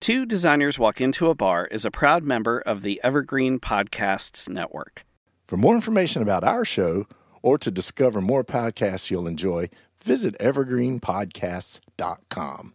Two Designers Walk Into a Bar is a proud member of the Evergreen Podcasts Network. For more information about our show or to discover more podcasts you'll enjoy, visit evergreenpodcasts.com.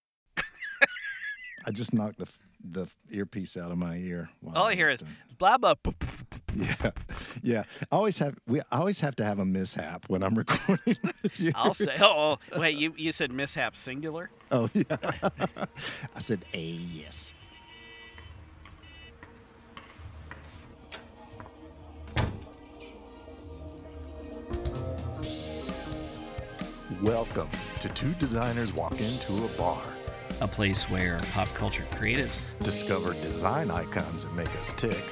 I just knocked the the earpiece out of my ear. All I hear was is doing- blah blah. yeah, yeah. I always have we I always have to have a mishap when I'm recording. with you. I'll say. Oh, oh, wait. You you said mishap singular. Oh yeah. I said a yes. Welcome to Two Designers Walk Into a Bar. A place where pop culture creatives Discover design icons that make us tick.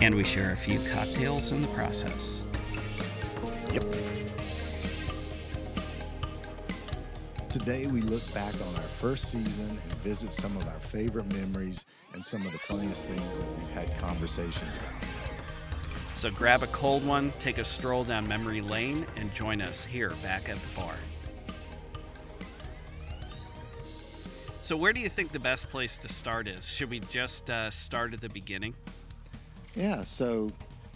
and we share a few cocktails in the process. Yep. Today we look back on our first season and visit some of our favorite memories and some of the funniest things that we've had conversations about. So grab a cold one, take a stroll down memory lane, and join us here back at the bar. So, where do you think the best place to start is? Should we just uh, start at the beginning? Yeah, so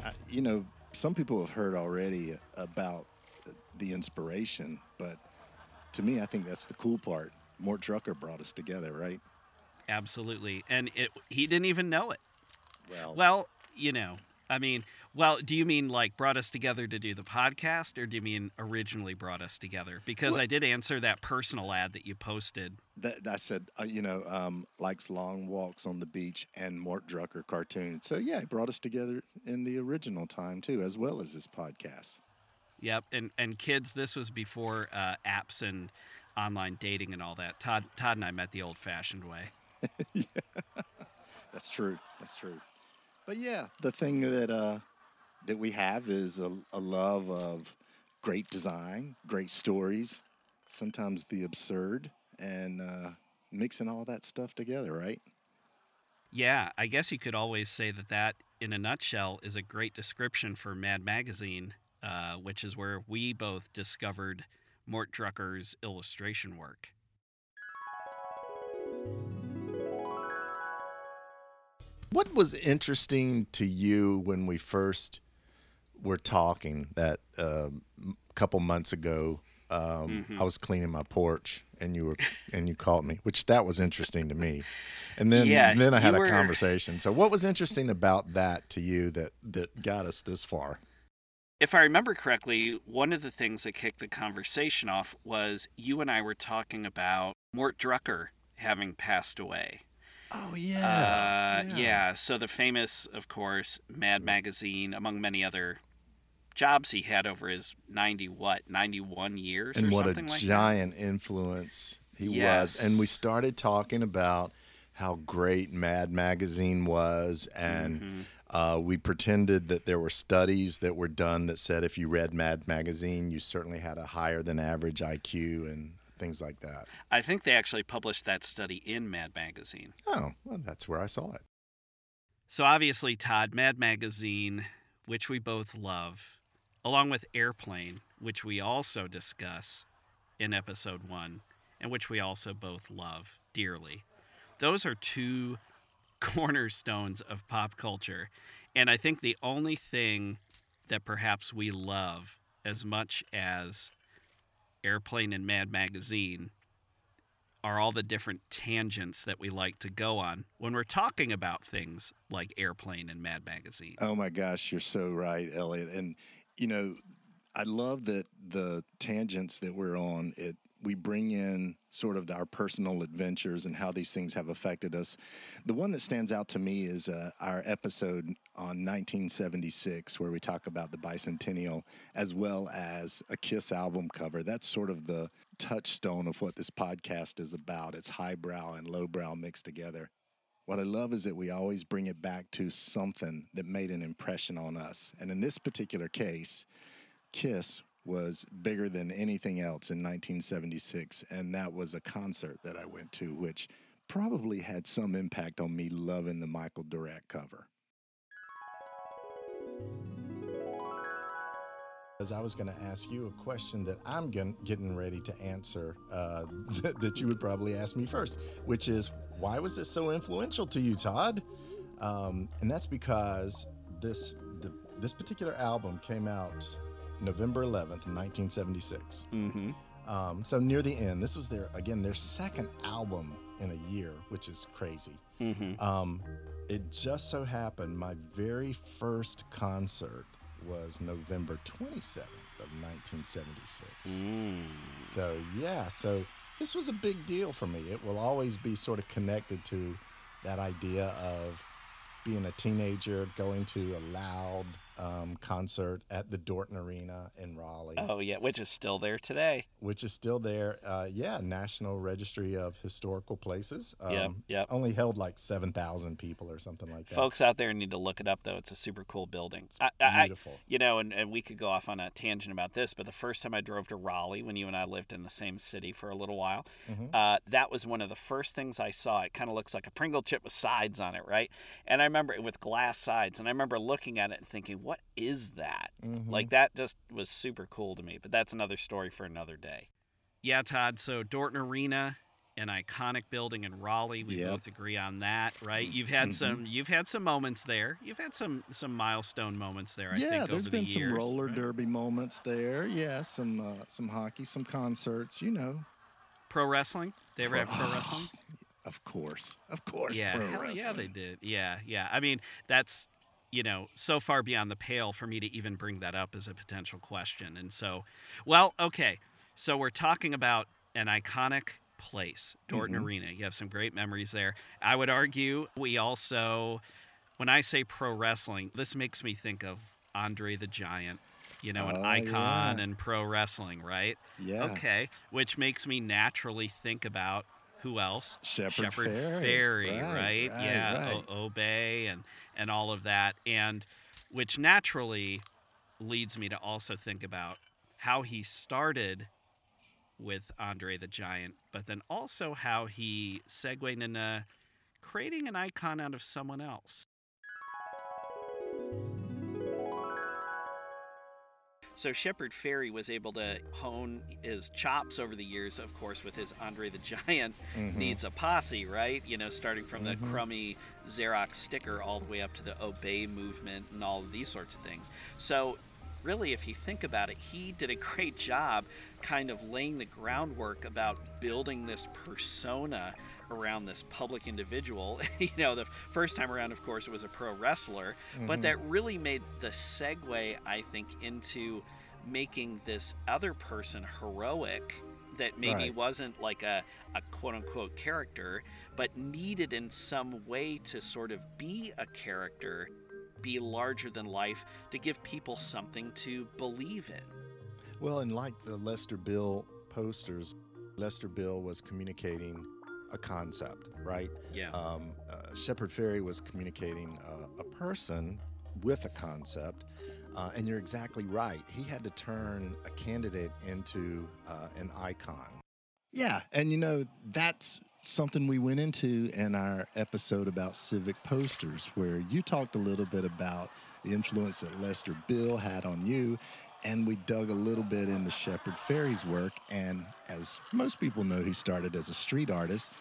uh, you know, some people have heard already about the inspiration, but to me, I think that's the cool part. Mort Drucker brought us together, right? Absolutely. And it, he didn't even know it. Well, Well, you know, I mean, well, do you mean like brought us together to do the podcast, or do you mean originally brought us together? Because I did answer that personal ad that you posted. that, I said, uh, you know, um, likes long walks on the beach and Mort Drucker cartoons. So yeah, it brought us together in the original time too, as well as this podcast. Yep, and and kids, this was before uh, apps and online dating and all that. Todd, Todd and I met the old-fashioned way. That's true. That's true. But yeah, the thing that uh, that we have is a, a love of great design, great stories, sometimes the absurd, and uh, mixing all that stuff together, right? Yeah, I guess you could always say that that, in a nutshell, is a great description for Mad Magazine, uh, which is where we both discovered Mort Drucker's illustration work. What was interesting to you when we first were talking that um, couple months ago? Um, I was cleaning my porch, and you were and you called me, which that was interesting to me. And then Yeah, then I had a were- conversation. So, what was interesting about that to you that that got us this far? If I remember correctly, one of the things that kicked the conversation off was you and I were talking about Mort Drucker having passed away. Oh Uh, yeah. So the famous, of course, Mad Magazine, among many other jobs he had over his ninety what ninety one years and or what a something like that. giant influence he Yes. was. And we started talking about how great Mad Magazine was, and Mm-hmm. uh, we pretended that there were studies that were done that said if you read Mad Magazine, you certainly had a higher than average IQ and things like that. I think they actually published that study in Mad Magazine. Oh, well, that's where I saw it. So obviously, Todd, Mad Magazine, which we both love, along with Airplane, which we also discuss in episode one, and which we also both love dearly. Those are two cornerstones of pop culture. And I think the only thing that perhaps we love as much as Airplane and Mad Magazine are all the different tangents that we like to go on when we're talking about things like Airplane and Mad Magazine. Oh my gosh, you're so right, Elliot. And you know, I love that the tangents that we're on. It we bring in sort of our personal adventures and how these things have affected us. The one that stands out to me is uh, our episode on 1976, where we talk about the bicentennial, as well as a Kiss album cover. That's sort of the touchstone of what this podcast is about. It's highbrow and lowbrow mixed together. What I love is that we always bring it back to something that made an impression on us. And in this particular case, Kiss was bigger than anything else in 1976. And that was a concert that I went to, which probably had some impact on me loving the Michael Doret cover. As I was going to ask you a question that I'm getting ready to answer uh, that you would probably ask me first, which is why was this so influential to you, Todd? Um, and that's because this the, this particular album came out November 11th, 1976. Mm-hmm. Um, so near the end, this was their again their second album in a year, which is crazy. Mm-hmm. Um, it just so happened my very first concert was November 27th of 1976. Mm. So yeah, so this was a big deal for me. It will always be sort of connected to that idea of being a teenager, going to a loud um, concert at the Dorton Arena in Raleigh. Oh yeah, which is still there today. Which is still there. Uh, yeah, National Registry of Historical Places. Um, yep, yep. Only held like seven thousand people or something like that. Folks out there need to look it up though. It's a super cool building. I, I, beautiful. you know, and, and we could go off on a tangent about this, but the first time I drove to Raleigh, when you and I lived in the same city for a little while, mm-hmm. uh, that was one of the first things I saw. It kind of looks like a Pringle chip with sides on it, right? And I remember it with glass sides, and I remember looking at it and thinking, what is that? Mm-hmm. Like that just was super cool to me. But that's another story for another day. Yeah, Todd. So Dorton Arena, an iconic building in Raleigh. We yep. both agree on that, right? You've had mm-hmm. some you've had some moments there. You've had some some milestone moments there, I yeah, think, there's been the some roller right? derby moments there. Yeah, some uh, some hockey, some concerts, you know. Pro wrestling? They ever have pro wrestling? Of course. Of course. Yeah, hell yeah, they did. Yeah, yeah. I mean, that's you know, so far beyond the pale for me to even bring that up as a potential question. And so, well, okay. So we're talking about an iconic place, Dorton mm-hmm. Arena. You have some great memories there. I would argue we also, when I say pro wrestling, this makes me think of Andre the Giant, you know, an oh, icon yeah. in pro wrestling, right? Yeah. Okay. Which makes me naturally think about who else? Shepard Fairey, right, right? right yeah, right. O- Obey and and all of that, and which naturally leads me to also think about how he started with Andre the Giant, but then also how he segued into creating an icon out of someone else. So Shepard Fairey was able to hone his chops over the years, of course, with his Andre the Giant mm-hmm. needs a posse, right? You know, starting from mm-hmm. the crummy Xerox sticker all the way up to the Obey movement and all of these sorts of things. So really, if you think about it, he did a great job kind of laying the groundwork about building this persona around this public individual. you know, the first time around, of course, it was a pro wrestler, mm-hmm. but that really made the segue, I think, into making this other person heroic that maybe right. wasn't like a, a quote unquote character, but needed in some way to sort of be a character, be larger than life, to give people something to believe in. Well, and like the Lester Beall posters, Lester Beall was communicating a concept, right? Yeah. Um, uh, Shepard Fairey was communicating uh, a person with a concept. Uh, and you're exactly right. He had to turn a candidate into uh, an icon. Yeah. And you know, that's something we went into in our episode about civic posters, where you talked a little bit about the influence that Lester Beall had on you and we dug a little bit into Shepard Fairey's work. And as most people know, he started as a street artist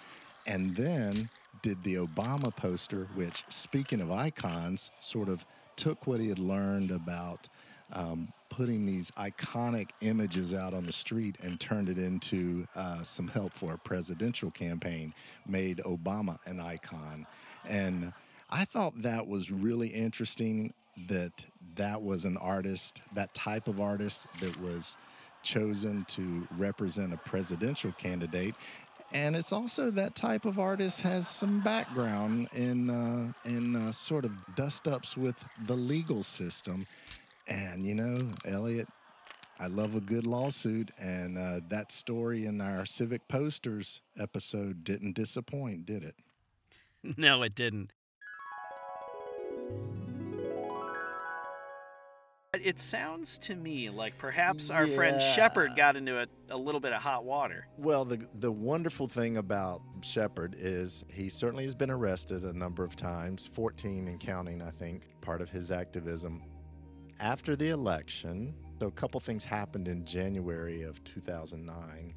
and then did the Obama poster, which, speaking of icons, sort of took what he had learned about um, putting these iconic images out on the street and turned it into uh, some help for a presidential campaign, made Obama an icon. And I thought that was really interesting that that was an artist, that type of artist that was chosen to represent a presidential candidate. And it's also that type of artist has some background in uh, in uh, sort of dust ups with the legal system. And you know, Elliot, I love a good lawsuit, and uh, that story in our Civic Posters episode didn't disappoint, did it? no, it didn't. It sounds to me like perhaps our friend Shepard got into a, a little bit of hot water. Well, the the wonderful thing about Shepard is he certainly has been arrested a number of times, 14 and counting, I think, part of his activism. After the election, so a couple things happened in January of 2009.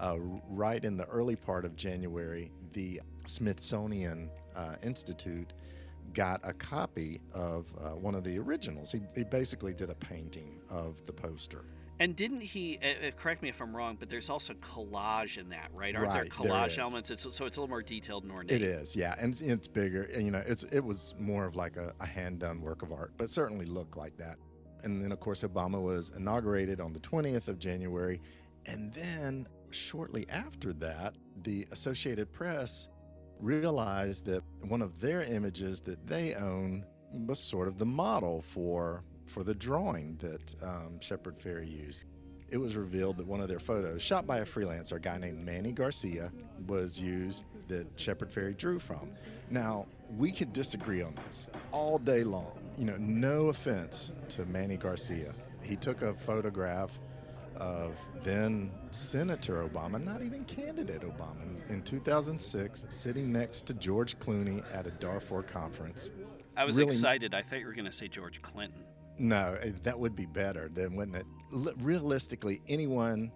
Uh, right in the early part of January, the Smithsonian uh, Institute got a copy of uh, one of the originals. He, he basically did a painting of the poster. And didn't he? Uh, uh, correct me if I'm wrong, but there's also collage in that, right? Aren't there Right, there collage is. elements? It's, so it's a little more detailed and ornate. It is, yeah, and it's, it's bigger. and, You know, it's it was more of like a, a hand done work of art, but certainly looked like that. And then, of course, Obama was inaugurated on the 20th of January, and then shortly after that, the Associated Press realized that one of their images that they own was sort of the model for for the drawing that um, Shepard Fairey used. It was revealed that one of their photos, shot by a freelancer, a guy named Mannie Garcia, was used that Shepard Fairey drew from. Now, we could disagree on this all day long. You know, no offense to Mannie Garcia. He took a photograph of then Senator Obama, not even candidate Obama, in 2006, sitting next to George Clooney at a Darfur conference. I was Really- excited. I thought you were going to say George Clinton. No, eh, that would be better then, wouldn't it? Realistically, anyone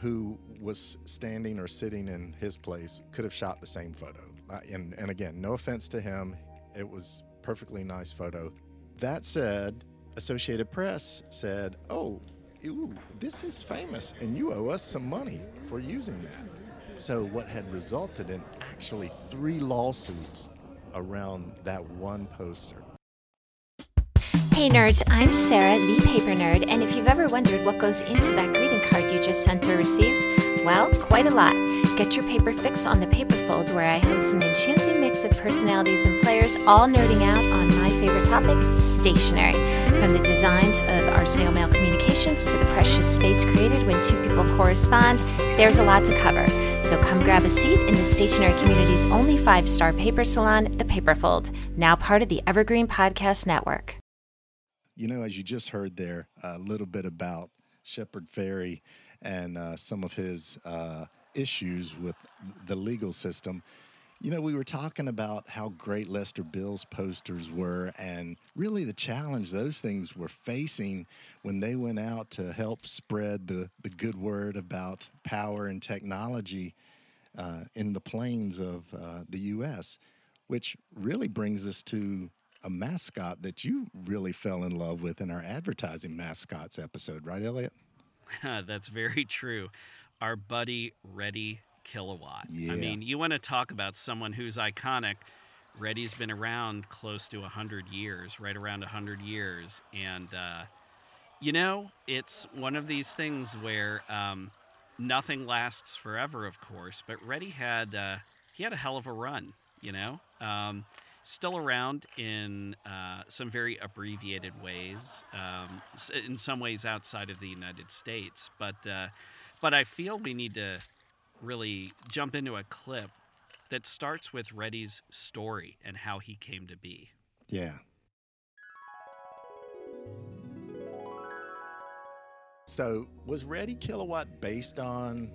who was standing or sitting in his place could have shot the same photo. And, and again, no offense to him, it was perfectly nice photo. That said, Associated Press said, "Oh, ooh, this is famous, and you owe us some money for using that." So what had resulted in actually three lawsuits around that one poster. Hey nerds, I'm Sarah, the paper nerd, and if you've ever wondered what goes into that greeting card you just sent or received, well, quite a lot. Get your paper fix on the Paper Fold, where I host an enchanting mix of personalities and players, all nerding out on my favorite topic, stationery. From the designs of our snail mail communications to the precious space created when two people correspond, there's a lot to cover. So come grab a seat in the stationery community's only five star paper salon, the Paperfold, now part of the Evergreen Podcast Network. You know, as you just heard there, a little bit about Shepard Fairey and uh, some of his uh, issues with the legal system. You know, we were talking about how great Lester Beall's posters were, and really the challenge those things were facing when they went out to help spread the, the good word about power and technology uh, in the plains of uh, the U.S., which really brings us to a mascot that you really fell in love with in our advertising mascots episode, right, Elliot? That's very true. Our buddy Reddy Kilowatt. Yeah. I mean, you want to talk about someone who's iconic. Reddy's been around close to 100 years, right around 100 years. And, uh, you know, it's one of these things where um, nothing lasts forever, of course, but Reddy had, uh, he had a hell of a run, you know? Um, still around in uh, some very abbreviated ways, um, in some ways outside of the United States. But uh, but I feel we need to really jump into a clip that starts with Reddy's story and how he came to be. Yeah. So, was Reddy Kilowatt based on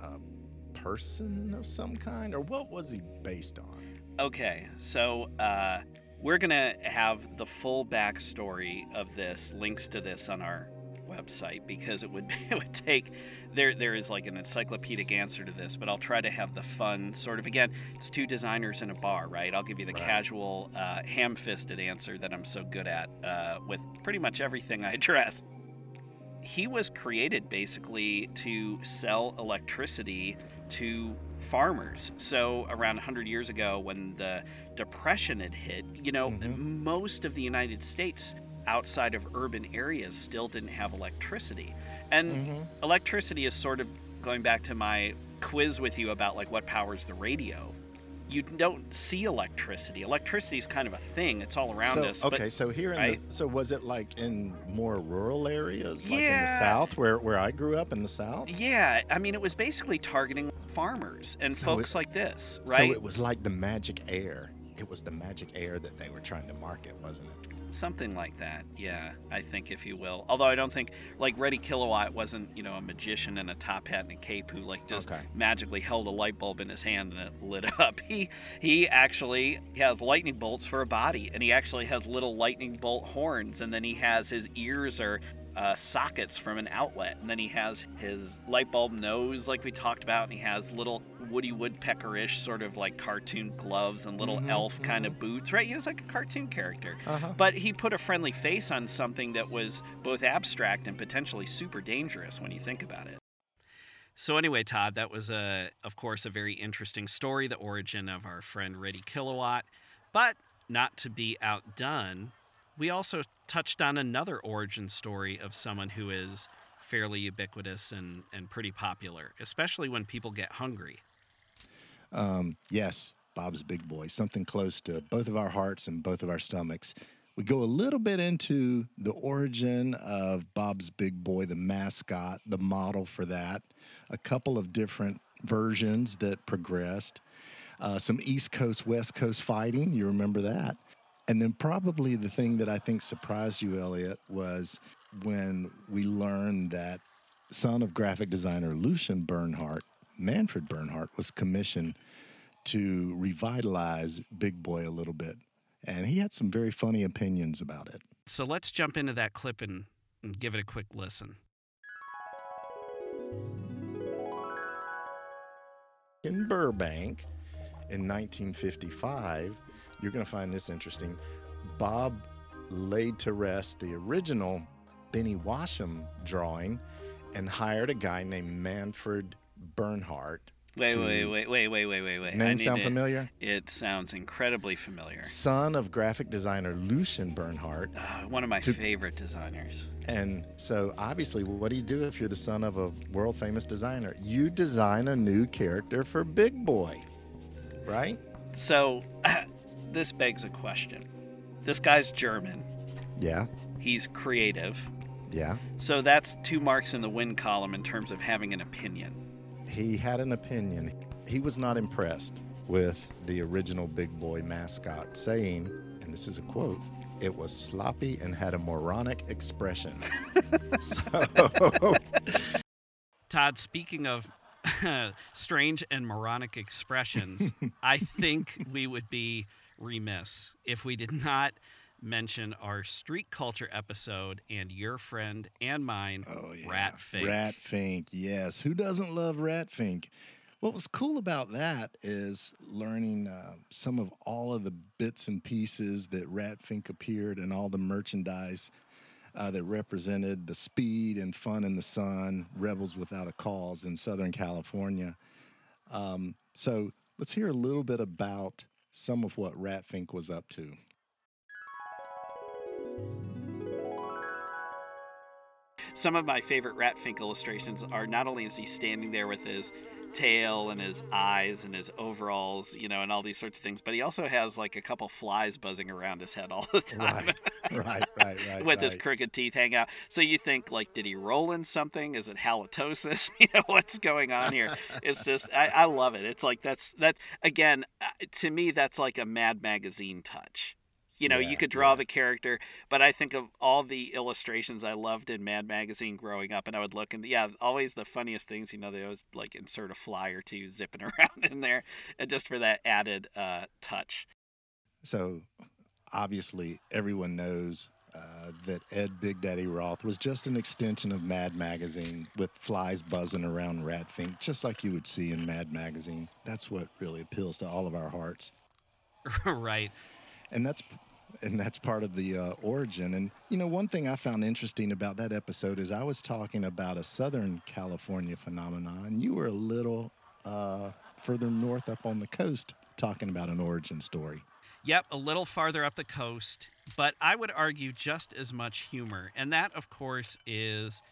a person of some kind, or what was he based on? Okay, so uh, we're gonna have the full backstory of this, links to this on our website because it would it would take there there is like an encyclopedic answer to this, but I'll try to have the fun sort of again. It's two designers in a bar, right? I'll give you the Right. casual, uh, ham-fisted answer that I'm so good at uh, with pretty much everything I address. He was created basically to sell electricity to farmers. So around 100 years ago, when the depression had hit, you know, Mhm. most of the United States outside of urban areas still didn't have electricity. And Mm-hmm. electricity is sort of going back to my quiz with you about like what powers the radio. You don't see electricity. Electricity is kind of a thing. It's all around so, us. but- okay, so here in right? the so was it like in more rural areas, like in the Yeah. South, where where I grew up in the South? Yeah, I mean, it was basically targeting farmers and So folks it- like this, right? So it was like the magic air. It was the magic air that they were trying to market, wasn't it? Something like that, yeah, I think, if you will. Although I don't think, like, Reddy Kilowatt wasn't, you know, a magician in a top hat and a cape who, like, just Okay. magically held a light bulb in his hand and it lit up. He he actually has lightning bolts for a body, and he actually has little lightning bolt horns, and then he has his ears are uh, sockets from an outlet, and then he has his light bulb nose, like we talked about, and he has little Woody Woodpecker-ish sort of like cartoon gloves and little Mhm, elf kind of boots, right? He was like a cartoon character. Uh-huh. But he put a friendly face on something that was both abstract and potentially super dangerous when you think about it. So anyway, Todd, that was a, of course, a very interesting story, the origin of our friend Reddy Kilowatt. But not to be outdone, we also touched on another origin story of someone who is fairly ubiquitous and, and pretty popular, especially when people get hungry. Um, yes, Bob's Big Boy, something close to both of our hearts and both of our stomachs. We go a little bit into the origin of Bob's Big Boy, the mascot, the model for that, a couple of different versions that progressed, uh, some East Coast, West Coast fighting. You remember that? And then probably the thing that I think surprised you, Elliot, was when we learned that son of graphic designer Lucian Bernhard, Manfred Bernhard, was commissioned to revitalize Big Boy a little bit. And he had some very funny opinions about it. So let's jump into that clip and, and give it a quick listen. In Burbank in 1955, you're going to find this interesting. Bob laid to rest the original Benny Washam drawing and hired a guy named Manfred Bernhard. Wait, wait, wait, wait, wait, wait, wait, wait. Name sound to- familiar? It sounds incredibly familiar. Son of graphic designer Lucian Bernhard. Uh, one of my To- favorite designers. And so, obviously, what do you do if you're the son of a world famous designer? You design a new character for Big Boy, right? So, this begs a question. This guy's German. Yeah, He's creative. yeah. So that's two marks in the win column in terms of having an opinion. He had an opinion. He was not impressed with the original Big Boy mascot, saying, and this is a quote, it was sloppy and had a moronic expression. so, Todd, speaking of strange and moronic expressions, I think we would be remiss if we did not mention our street culture episode and your friend and mine, Rat Fink. Oh, Rat Fink, yes. Who doesn't love Rat Fink? What was cool about that is learning uh, some of all of the bits and pieces that Rat Fink appeared and all the merchandise uh, that represented the speed and fun in the sun, Rebels Without a Cause in Southern California. Um, so let's hear a little bit about some of what Rat Fink was up to. Some of my favorite Rat Fink illustrations are not only is he standing there with his tail and his eyes and his overalls, you know, and all these sorts of things, but he also has like a couple flies buzzing around his head all the time. Right, right, right, right. with his crooked teeth hang out. So you think like, did he roll in something? Is it halitosis? you know what's going on here? It's just I, I love it. It's like that's that's again uh, to me that's like a Mad Magazine touch. You know, Yeah, you could draw yeah. the character, but I think of all the illustrations I loved in Mad Magazine growing up, and I would look and yeah, always the funniest things. You know, they always like insert a fly or two zipping around in there, and just for that added uh, touch. So, obviously, everyone knows uh, that Ed Big Daddy Roth was just an extension of Mad Magazine with flies buzzing around Rat Fink, just like you would see in Mad Magazine. That's what really appeals to all of our hearts, right. And that's and that's part of the uh, origin. And you know, one thing I found interesting about that episode is I was talking about a Southern California phenomenon, and you were a little uh, further north up on the coast talking about an origin story. Yep, a little farther up the coast, but I would argue just as much humor. And that, of course, is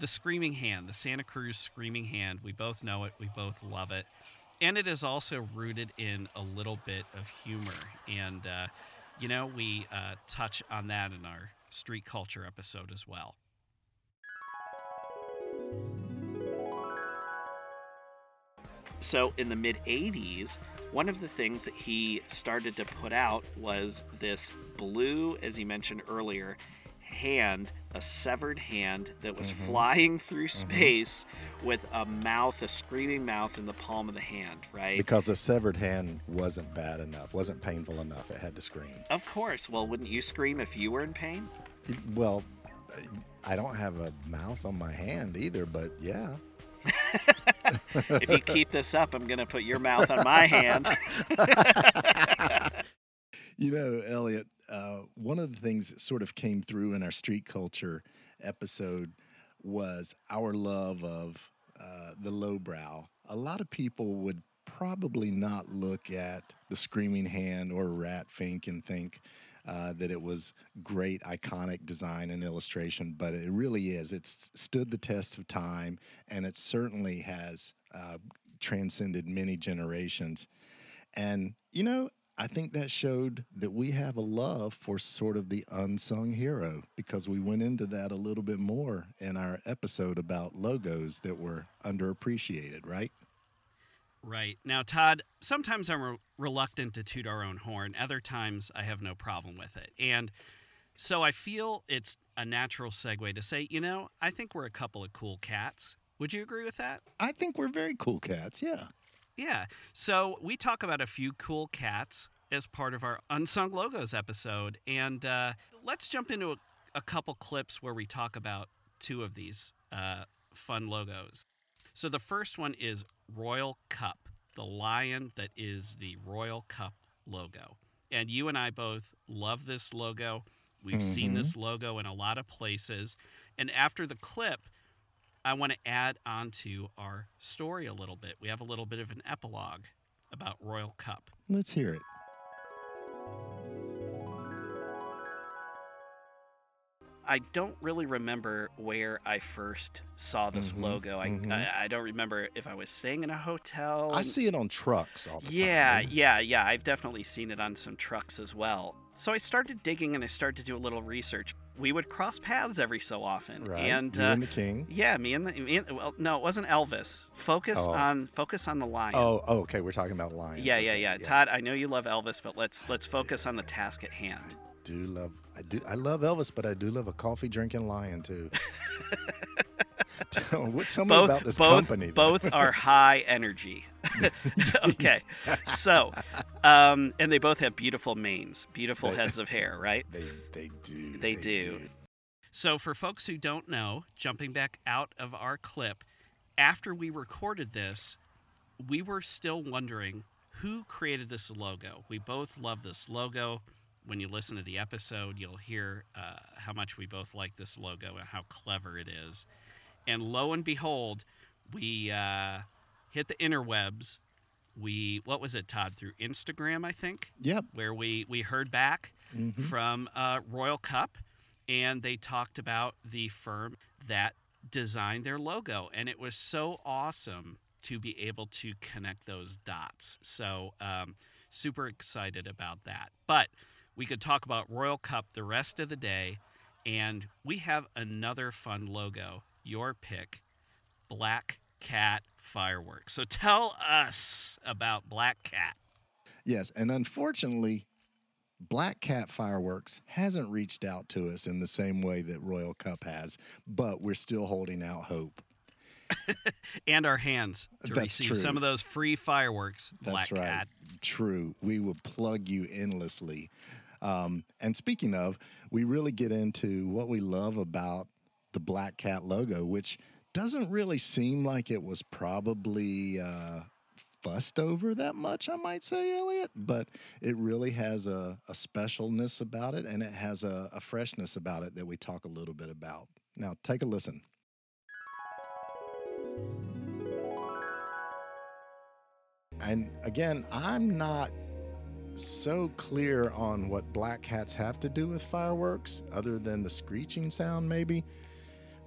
the Screaming Hand, the Santa Cruz Screaming Hand. We both know it, we both love it. And it is also rooted in a little bit of humor. And, uh, you know, we uh, touch on that in our street culture episode as well. So, in the mid 80s, one of the things that he started to put out was this blue, as he mentioned earlier, hand, a severed hand that was Mhm. flying through space with a mouth, a screaming mouth in the palm of the hand, right? Because a severed hand wasn't bad enough, wasn't painful enough. It had to scream. of course. Well, wouldn't you scream if you were in pain? Well, I don't have a mouth on my hand either, but yeah. if you keep this up, I'm going to put your mouth on my hand. You know, Elliot, uh, one of the things that sort of came through in our street culture episode was our love of uh, the lowbrow. A lot of people would probably not look at the Screaming Hand or Rat Fink and think uh, that it was great, iconic design and illustration, but it really is. It's stood the test of time, and it certainly has uh, transcended many generations. And, you know, I think that showed that we have a love for sort of the unsung hero because we went into that a little bit more in our episode about logos that were underappreciated, right? Right. Now, Todd, sometimes I'm re- reluctant to toot our own horn. Other times I have no problem with it. And so I feel it's a natural segue to say, you know, I think we're a couple of cool cats. Would you agree with that? I think we're very cool cats, yeah. Yeah. So we talk about a few cool cats as part of our Unsung Logos episode. And uh, let's jump into a, a couple clips where we talk about two of these uh, fun logos. So the first one is Royal Cup, the lion that is the Royal Cup logo. And you and I both love this logo. We've seen this logo in a lot of places. And after the clip, I want to add on to our story a little bit. We have a little bit of an epilogue about Royal Cup. Let's hear it. I don't really remember where I first saw this Mhm, logo. I, mhm. I I don't remember if I was staying in a hotel. I see it on trucks all the time. Yeah, yeah, yeah. I've definitely seen it on some trucks as well. So I started digging and I started to do a little research. We would cross paths every so often, Right. and uh, and the king. yeah, me and the me and, well, no, it wasn't Elvis. Focus Oh. on focus on the lion. Oh, oh, okay. We're talking about lions. yeah, yeah, okay, yeah, Todd, I know you love Elvis, but let's let's focus on the task at hand. I do love I do I love Elvis, but I do love a coffee drinking lion too. tell, what, tell me both about this both company. both are high energy. okay, so um, and they both have beautiful manes, beautiful They- heads of hair, right? They they do. They do. So, for folks who don't know, jumping back out of our clip, after we recorded this, we were still wondering who created this logo. We both love this logo. When you listen to the episode, you'll hear uh, how much we both like this logo and how clever it is. And lo and behold, we uh, hit the interwebs. We what was it, Todd? Through Instagram, I think Yep. where we we heard back Mhm. from uh, Royal Cup, and they talked about the firm that designed their logo, and it was so awesome to be able to connect those dots. So um, super excited about that. But we could talk about Royal Cup the rest of the day, and we have another fun logo. Your pick, Black Cat Fireworks. So tell us about Black Cat. Yes, and unfortunately, Black Cat Fireworks hasn't reached out to us in the same way that Royal Cup has, but we're still holding out hope. and our hands to That's receive some of those free fireworks. That's right. Cat. True. We will plug you endlessly. Um, and speaking of, we really get into what we love about the Black Cat logo, which doesn't really seem like it was probably uh, fussed over that much, I might say, Elliot. But it really has a, a specialness about it and it has a, a freshness about it that we talk a little bit about. Now, take a listen. And again, I'm not so clear on what black hats have to do with fireworks, other than the screeching sound, maybe.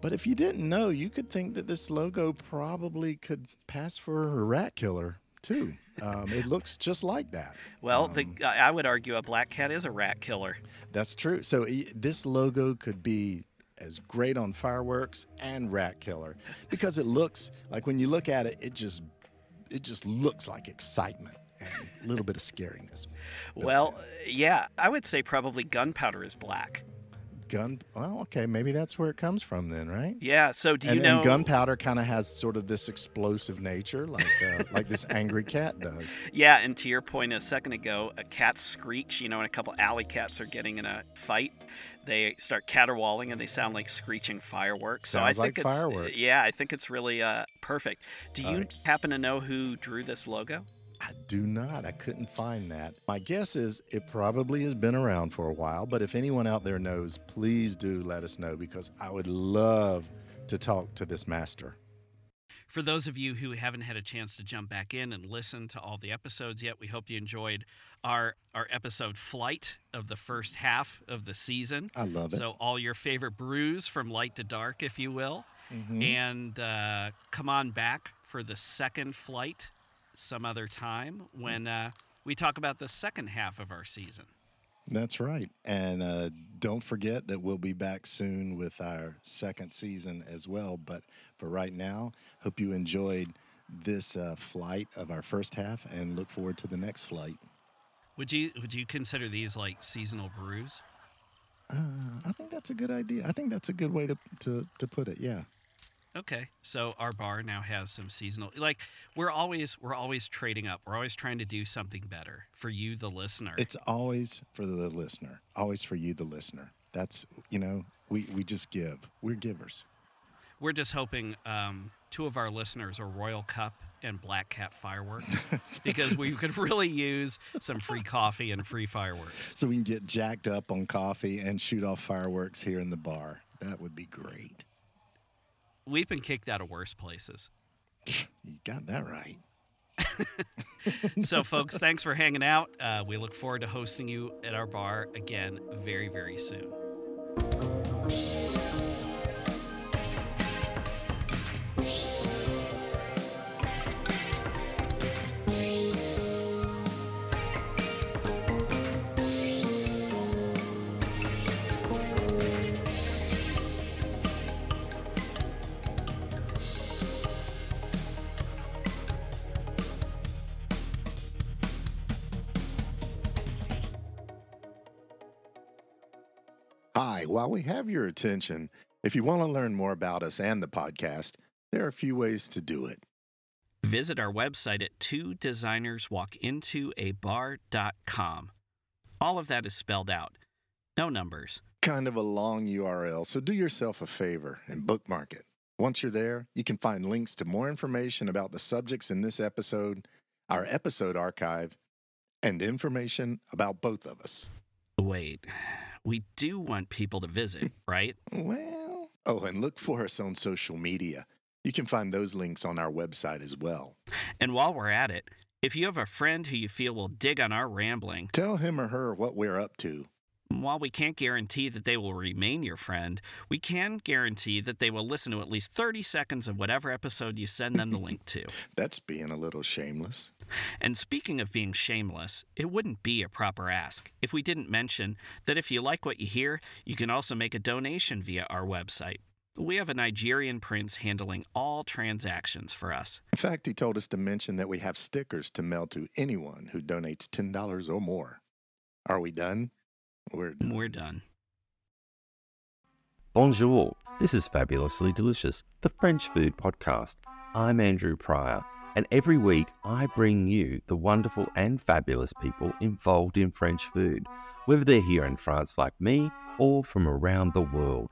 But if you didn't know, you could think that this logo probably could pass for a rat killer too. Um, it looks just like that. Well, Um, the, I would argue a black cat is a rat killer. That's true. So this logo could be as great on fireworks and rat killer because it looks like when you look at it, it just it just looks like excitement and a little bit of scariness. Well, in. yeah, I would say probably gunpowder is black. Gun. Well, okay, maybe that's where it comes from then, right? Yeah. So do you and, know? and gunpowder kind of has sort of this explosive nature, like uh, like this angry cat does. Yeah, and to your point a second ago, a cat screech. You know, when a couple alley cats are getting in a fight, they start caterwauling and they sound like screeching fireworks. so I Sounds like think it's fireworks. yeah, I think it's really uh, perfect. Do you right. happen to know who drew this logo? I do not. I couldn't find that. My guess is it probably has been around for a while, but if anyone out there knows, please do let us know because I would love to talk to this master. For those of you who haven't had a chance to jump back in and listen to all the episodes yet, we hope you enjoyed our our episode flight of the first half of the season. I love it. So all your favorite brews from light to dark, if you will, Mhm. and uh, come on back for the second flight some other time when uh, we talk about the second half of our season. That's right. And uh, don't forget that we'll be back soon with our second season as well. But for right now, hope you enjoyed this uh, flight of our first half and look forward to the next flight. Would you would you consider these like seasonal brews? Uh, I think that's a good idea. I think that's a good way to, to, to put it. Yeah. Okay, so our bar now has some seasonal. Like we're always we're always trading up. We're always trying to do something better for you, the listener. It's always for the listener, always for you, the listener. That's, you know, we, we just give. We're givers. we're just hoping um, two of our listeners are Royal Cup and Black Cat fireworks because we could really use some free coffee and free fireworks. So we can get jacked up on coffee and shoot off fireworks here in the bar. That would be great. We've been kicked out of worse places. You got that right. So, folks, thanks for hanging out. Uh, we look forward to hosting you at our bar again very, very soon. While we have your attention, if you want to learn more about us and the podcast, there are a few ways to do it. Visit our website at two designers walk into a bar.com. All of that is spelled out, no numbers. Kind of a long URL, so do yourself a favor and bookmark it. Once you're there, you can find links to more information about the subjects in this episode, our episode archive, and information about both of us. Wait, we do want people to visit, right? Well, oh, and look for us on social media. You can find those links on our website as well. And while we're at it, if you have a friend who you feel will dig on our rambling, Tell him or her what we're up to. While we can't guarantee that they will remain your friend, we can guarantee that they will listen to at least 30 seconds of whatever episode you send them the link to. That's being a little shameless. And speaking of being shameless, it wouldn't be a proper ask if we didn't mention that if you like what you hear, you can also make a donation via our website. We have a Nigerian prince handling all transactions for us. In fact, he told us to mention that we have stickers to mail to anyone who donates $10 or more. Are we done? We're done. We're done. Bonjour, this is Fabulously Delicious, the French food podcast. I'm Andrew Pryor, and every week I bring you the wonderful and fabulous people involved in French food, whether they're here in France like me or from around the world.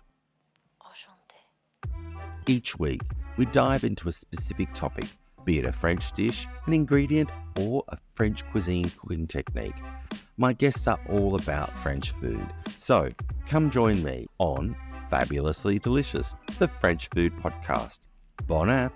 Each week, we dive into a specific topic, be it a French dish, an ingredient, or a French cuisine cooking technique. My guests are all about French food, so come join me on Fabulously Delicious, the French food podcast. Bon app!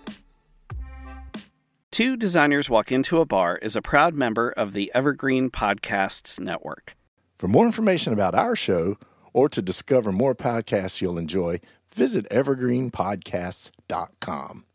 Two Designers Walk Into a Bar is a proud member of the Evergreen Podcasts Network. For more information about our show or to discover more podcasts you'll enjoy, visit evergreenpodcasts.com.